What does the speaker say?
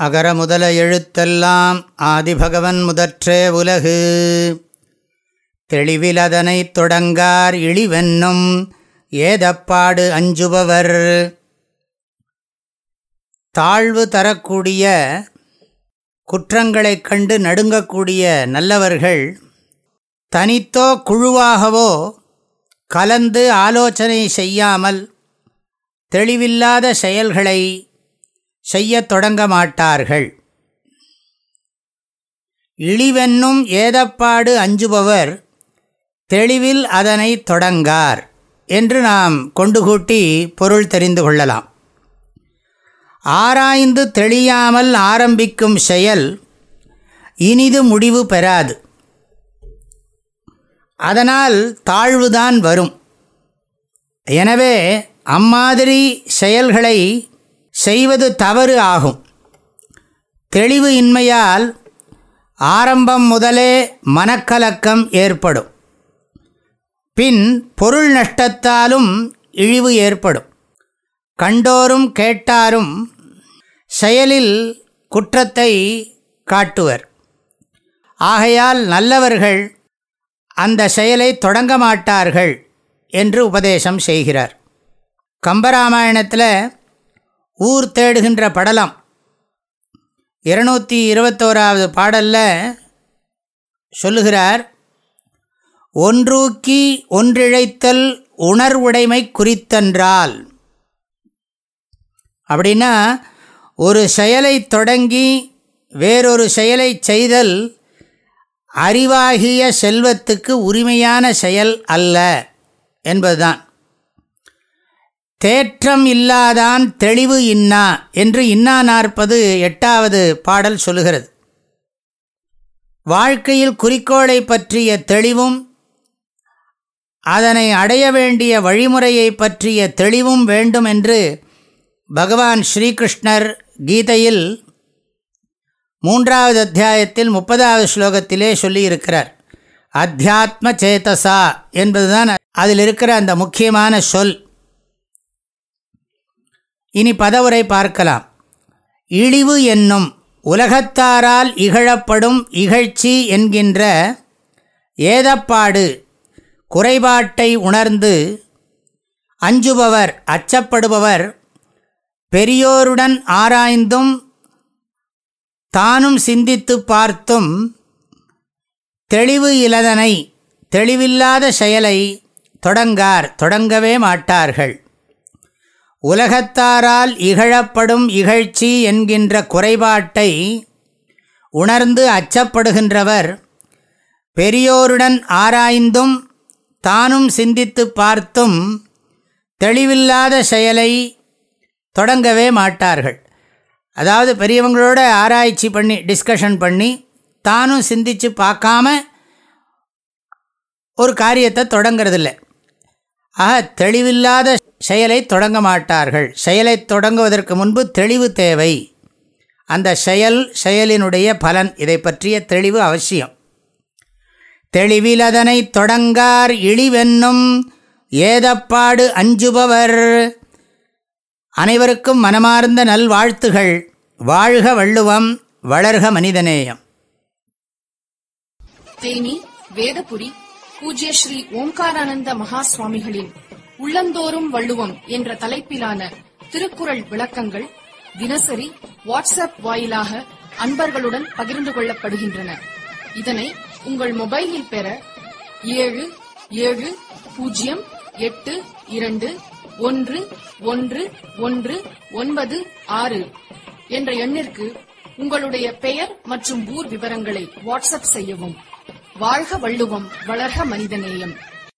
அகர முதல எழுத்தெல்லாம் ஆதிபகவன் முதற்றே உலகு. தெளிவிலதனைத் தொடங்கார் இழிவென்னும் ஏதப்பாடு அஞ்சுபவர். தாழ்வு தரக்கூடிய குற்றங்களைக் கண்டு நடுங்கக்கூடிய நல்லவர்கள் தனித்தோ குழுவாகவோ கலந்து ஆலோசனை செய்யாமல் தெளிவில்லாத செயல்களை செய்யத் தொடங்க மாட்டார்கள். இழிவென்னும் ஏதப்பாடு அஞ்சுபவர் தெளிவில் அதனை தொடங்கார் என்று நாம் கொண்டு கூட்டி பொருள் தெரிந்து கொள்ளலாம். ஆராய்ந்து தெளியாமல் ஆரம்பிக்கும் செயல் இனிது முடிவு பெறாது. அதனால் தாழ்வுதான் வரும். எனவே அம்மாதிரி செயல்களை செய்வது தவறு ஆகும். தெளிவு இன்மையால் ஆரம்பம் முதலே மனக்கலக்கம் ஏற்படும். பின் பொருள் நஷ்டத்தாலும் இழிவு ஏற்படும். கண்டோரும் கேட்டாரும் செயலில் குற்றத்தை காட்டுவர். ஆகையால் நல்லவர்கள் அந்த செயலை தொடங்க மாட்டார்கள் என்று உபதேசம் செய்கிறார். கம்பராமாயணத்தில் ஊர் தேடுகின்ற படலம். இருநூற்றி இருபத்தோராவது பாடலில் சொல்லுகிறார் ஒன்றூக்கி ஒன்றிழைத்தல் உணர்வுடைமை குறித்தன்றால். அப்படின்னா ஒரு செயலை தொடங்கி வேறொரு செயலை செய்தல் அறிவாகிய செல்வத்துக்கு உரிமையான செயல் அல்ல என்பதுதான். தேற்றம் இல்லாதான் தெளிவு இன்னா என்று இன்னா நாற்பது எட்டாவது பாடல் சொல்லுகிறது. வாழ்க்கையில் குறிக்கோளை பற்றிய தெளிவும் அதனை அடைய வேண்டிய வழிமுறையை பற்றிய தெளிவும் வேண்டும் என்று பகவான் ஸ்ரீகிருஷ்ணர் கீதையில் மூன்றாவது அத்தியாயத்தில் முப்பதாவது ஸ்லோகத்திலே சொல்லியிருக்கிறார். அத்தியாத்ம சேதசா என்பதுதான் அதில் இருக்கிற அந்த முக்கியமான சொல். இனி பதவுரை பார்க்கலாம். இழிவு என்னும் உலகத்தாரால் இகழப்படும் இகழ்ச்சி என்கின்ற ஏதப்பாடு குறைபாட்டை உணர்ந்து அஞ்சுபவர் அச்சப்படுபவர் பெரியோருடன் ஆராய்ந்தும் தானும் சிந்தித்து பார்த்தும் தெளிவு இலதனை தெளிவில்லாத செயலை தொடங்கார் தொடங்கவே மாட்டார்கள். உலகத்தாரால் இகழப்படும் இகழ்ச்சி என்கின்ற குறைபாட்டை உணர்ந்து அச்சப்படுகின்றவர் பெரியோருடன் ஆராய்ந்தும் தானும் சிந்தித்து பார்த்தும் தெளிவில்லாத செயலை தொடங்கவே மாட்டார்கள். அதாவது பெரியவங்களோட ஆராய்ச்சி பண்ணி டிஸ்கஷன் பண்ணி தானும் சிந்தித்து பார்க்காம ஒரு காரியத்தை தொடங்கிறதில்ல. ஆக தெளிவில்லாத செயலை தொடங்க மாட்டார்கள். செயலை தொடங்குவதற்கு முன்பு தெளிவு தேவை. அந்த செயல் செயலினுடைய பலன் இதை பற்றிய தெளிவு அவசியம். தெளிவில் அதனை தொடங்கார் இழிவென்னும் ஏதப்பாடு அஞ்சுபவர். அனைவருக்கும் மனமார்ந்த நல்வாழ்த்துகள். வாழ்க வள்ளுவம் வளர்க மனிதநேயம். தேனி வேதபுரி பூஜ்ய ஸ்ரீ ஓம்காரானந்த மகா சுவாமிகளின் உள்ளந்தோறும் வள்ளுவம் என்ற தலைப்பிலான திருக்குறள் விளக்கங்கள் தினசரி வாட்ஸ்அப் வாயிலாக அன்பர்களுடன் பகிர்ந்து கொள்ளப்படுகின்றன. இதனை உங்கள் மொபைலில் பெற ஏழு ஏழு பூஜ்ஜியம் எட்டு இரண்டு ஒன்று ஒன்று ஒன்று ஒன்பது ஆறு என்ற எண்ணிற்கு உங்களுடைய பெயர் மற்றும் ஊர் விவரங்களை வாட்ஸ்அப் செய்யவும். வாழ்க வள்ளுவம் வளர்க மனிதநேயம்.